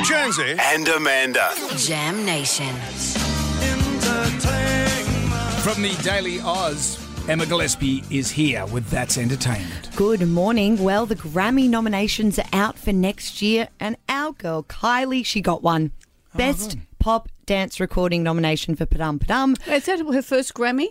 Jonesy. and Amanda. Jam Nation. From the Daily Aus, Emma Gillespie is here with That's Entertainment. Good morning. Well, the Grammy nominations are out for next year, and our girl Kylie, she got one. Oh, Best Pop Dance Recording nomination for Padam Padam. Is that her first Grammy?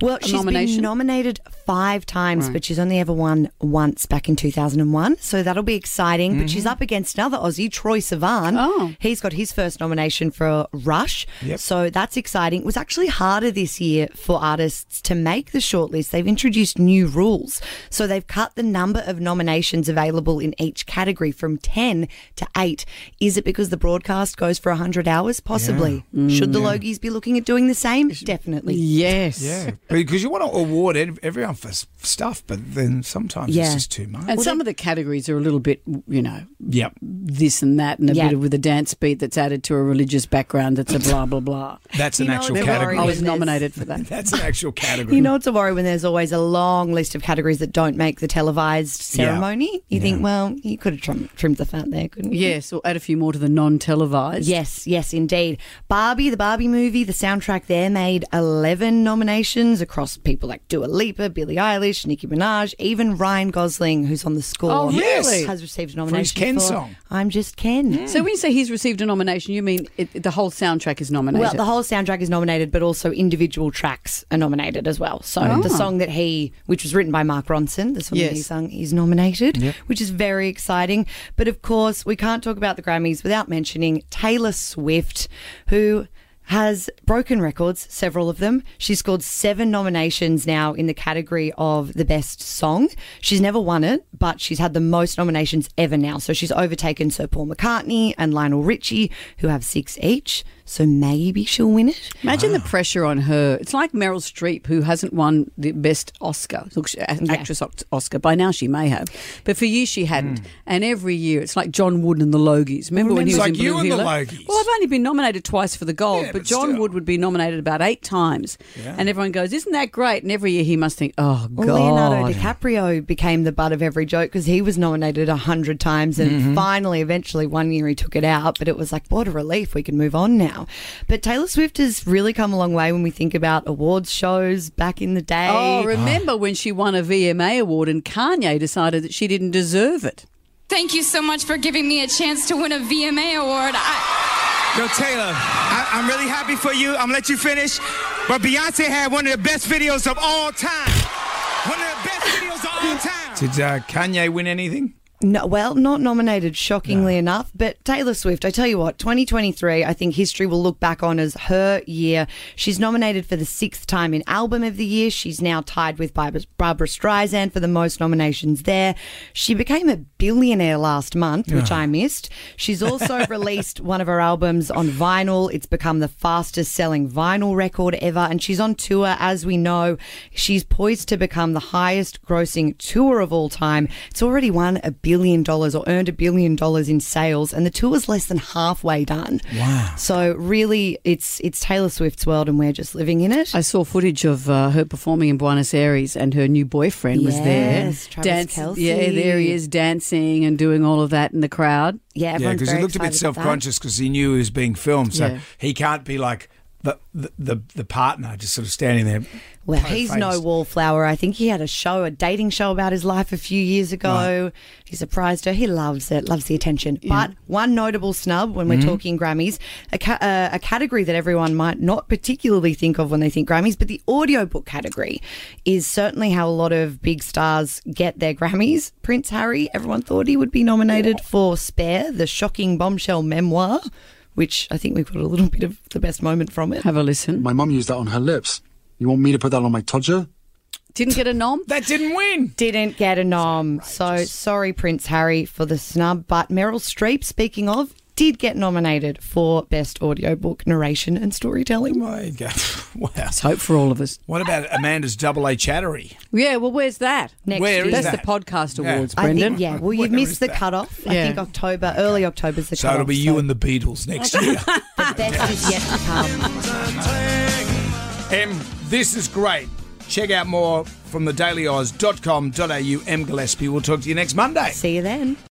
Well, A she's nomination? been nominated five times, but she's only ever won once back in 2001. So that'll be exciting. But she's mm-hmm. up against another Aussie, Troye Sivan. Oh. He's got his first nomination for Rush. Yep. So that's exciting. It was actually harder this year for artists to make the shortlist. They've introduced new rules. So they've cut the number of nominations available in each category from 10 to 8. Is it because the broadcast goes for 100 hours? Possibly. Mm. Should the Logies be looking at doing the same? Definitely. Yes. Yeah, because you want to award everyone for stuff, but then sometimes Yeah. it's just too much. And some of the categories are a little bit, you know, yep, this and that, and a Yeah. bit of with a dance beat that's added to a religious background that's a blah, blah, blah. that's an You know, actual category. I was nominated for that. That's an actual category. You know, it's a worry when there's always a long list of categories that don't make the televised ceremony. You think, well, you could have trim- trimmed the fat there, couldn't you? Yes, or add a few more to the non televised. Yes, yes, indeed. Barbie, the Barbie movie, the soundtrack there made 11 nominations across people like Dua Lipa, Billie Eilish, Nicki Minaj, even Ryan Gosling, who's on the score. Oh, really? Has received a his nomination Ken for song. I'm Just Ken. So when you say he's received a nomination, you mean it, the whole soundtrack is nominated? Well, the whole soundtrack is nominated, but also individual tracks are nominated as well. So Oh. the ah. song that he, which was written by Mark Ronson, the song that he sung, is nominated, which is very exciting. But of course, we can't talk about the Grammys without mentioning Taylor Swift, who has broken records, several of them. She's scored seven nominations now in the category of the best song. She's never won it, but she's had the most nominations ever now. So she's overtaken Sir Paul McCartney and Lionel Richie, who have six each. So maybe she'll win it. Imagine the pressure on her. It's like Meryl Streep, who hasn't won the best Oscar, look, actress Ox- Oscar. By now she may have, but for years she hadn't. And every year it's like John Wood and the Logies. Remember when he was like in you Blue and the Heeler? Logies. Well, I've only been nominated twice for the gold, Yeah, but, but John still. Wood would be nominated about eight times. Yeah. And everyone goes, "Isn't that great?" And every year he must think, "Oh Well, God." Leonardo DiCaprio became the butt of every joke because he was nominated a hundred times, and Mm-hmm. finally, eventually, one year he took it out. But it was like, what a relief! We can move on now. But Taylor Swift has really come a long way when we think about awards shows back in the day. Oh, remember when she won a VMA award and Kanye decided that she didn't deserve it? Thank you so much for giving me a chance to win a VMA award. I, Yo, Taylor, I, I'm really happy for you. I'm gonna let you finish. But Beyonce had one of the best videos of all time. One of the best videos of all time. Did uh, Kanye win anything? No, well, not nominated, shockingly enough. But Taylor Swift, I tell you what, 2023, I think history will look back on as her year. She's nominated for the sixth time in Album of the Year. She's now tied with Barbara, Barbra Streisand for the most nominations there. She became a billionaire last month, which I missed. She's also released one of her albums on vinyl. It's become the fastest selling vinyl record ever. And she's on tour, as we know. She's poised to become the highest grossing tour of all time. It's already won a billion dollars or earned a billion dollars in sales, and the tour's less than halfway done. Wow. So really, it's it's Taylor Swift's world, and we're just living in it. I saw footage of uh, her performing in Buenos Aires, and her new boyfriend was there. Yes, Travis Kelce. Yeah, there he is dancing and doing all of that in the crowd. yeah, Yeah, because he looked a bit excited about that. self conscious because he knew he was being filmed, so Yeah. he can't be like the, the the the partner just sort of standing there. Well, he's no wallflower. I think he had a show, a dating show about his life a few years ago. He surprised her. He loves it, loves the attention. But one notable snub when we're Mm-hmm. talking Grammys, a, ca- uh, a category that everyone might not particularly think of when they think Grammys, but the audiobook category is certainly how a lot of big stars get their Grammys. Prince Harry, everyone thought he would be nominated for Spare, the shocking bombshell memoir, which I think we've got a little bit of the best moment from it. Have a listen. My mum used that on her lips. You want me to put that on my todger? Didn't get a nom. That didn't win. didn't get a nom. So sorry, Prince Harry, for the snub. But Meryl Streep, speaking of, did get nominated for Best Audiobook Narration and Storytelling. Oh my God. Wow. Let's hope for all of us. What about Amanda's Double A Chattery? Yeah, well, where's that? Next Where year. is That's that? the podcast Yeah. awards, I Brendan. think, yeah. Well, you've missed the that? cutoff. I Yeah. think October, early October's the cutoff. So cutoff. it'll be you and the Beatles next year. the best is yet to come. Em, this is great. Check out more from the dailyaus.com.au. Em Gillespie. We'll talk to you next Monday. See you then.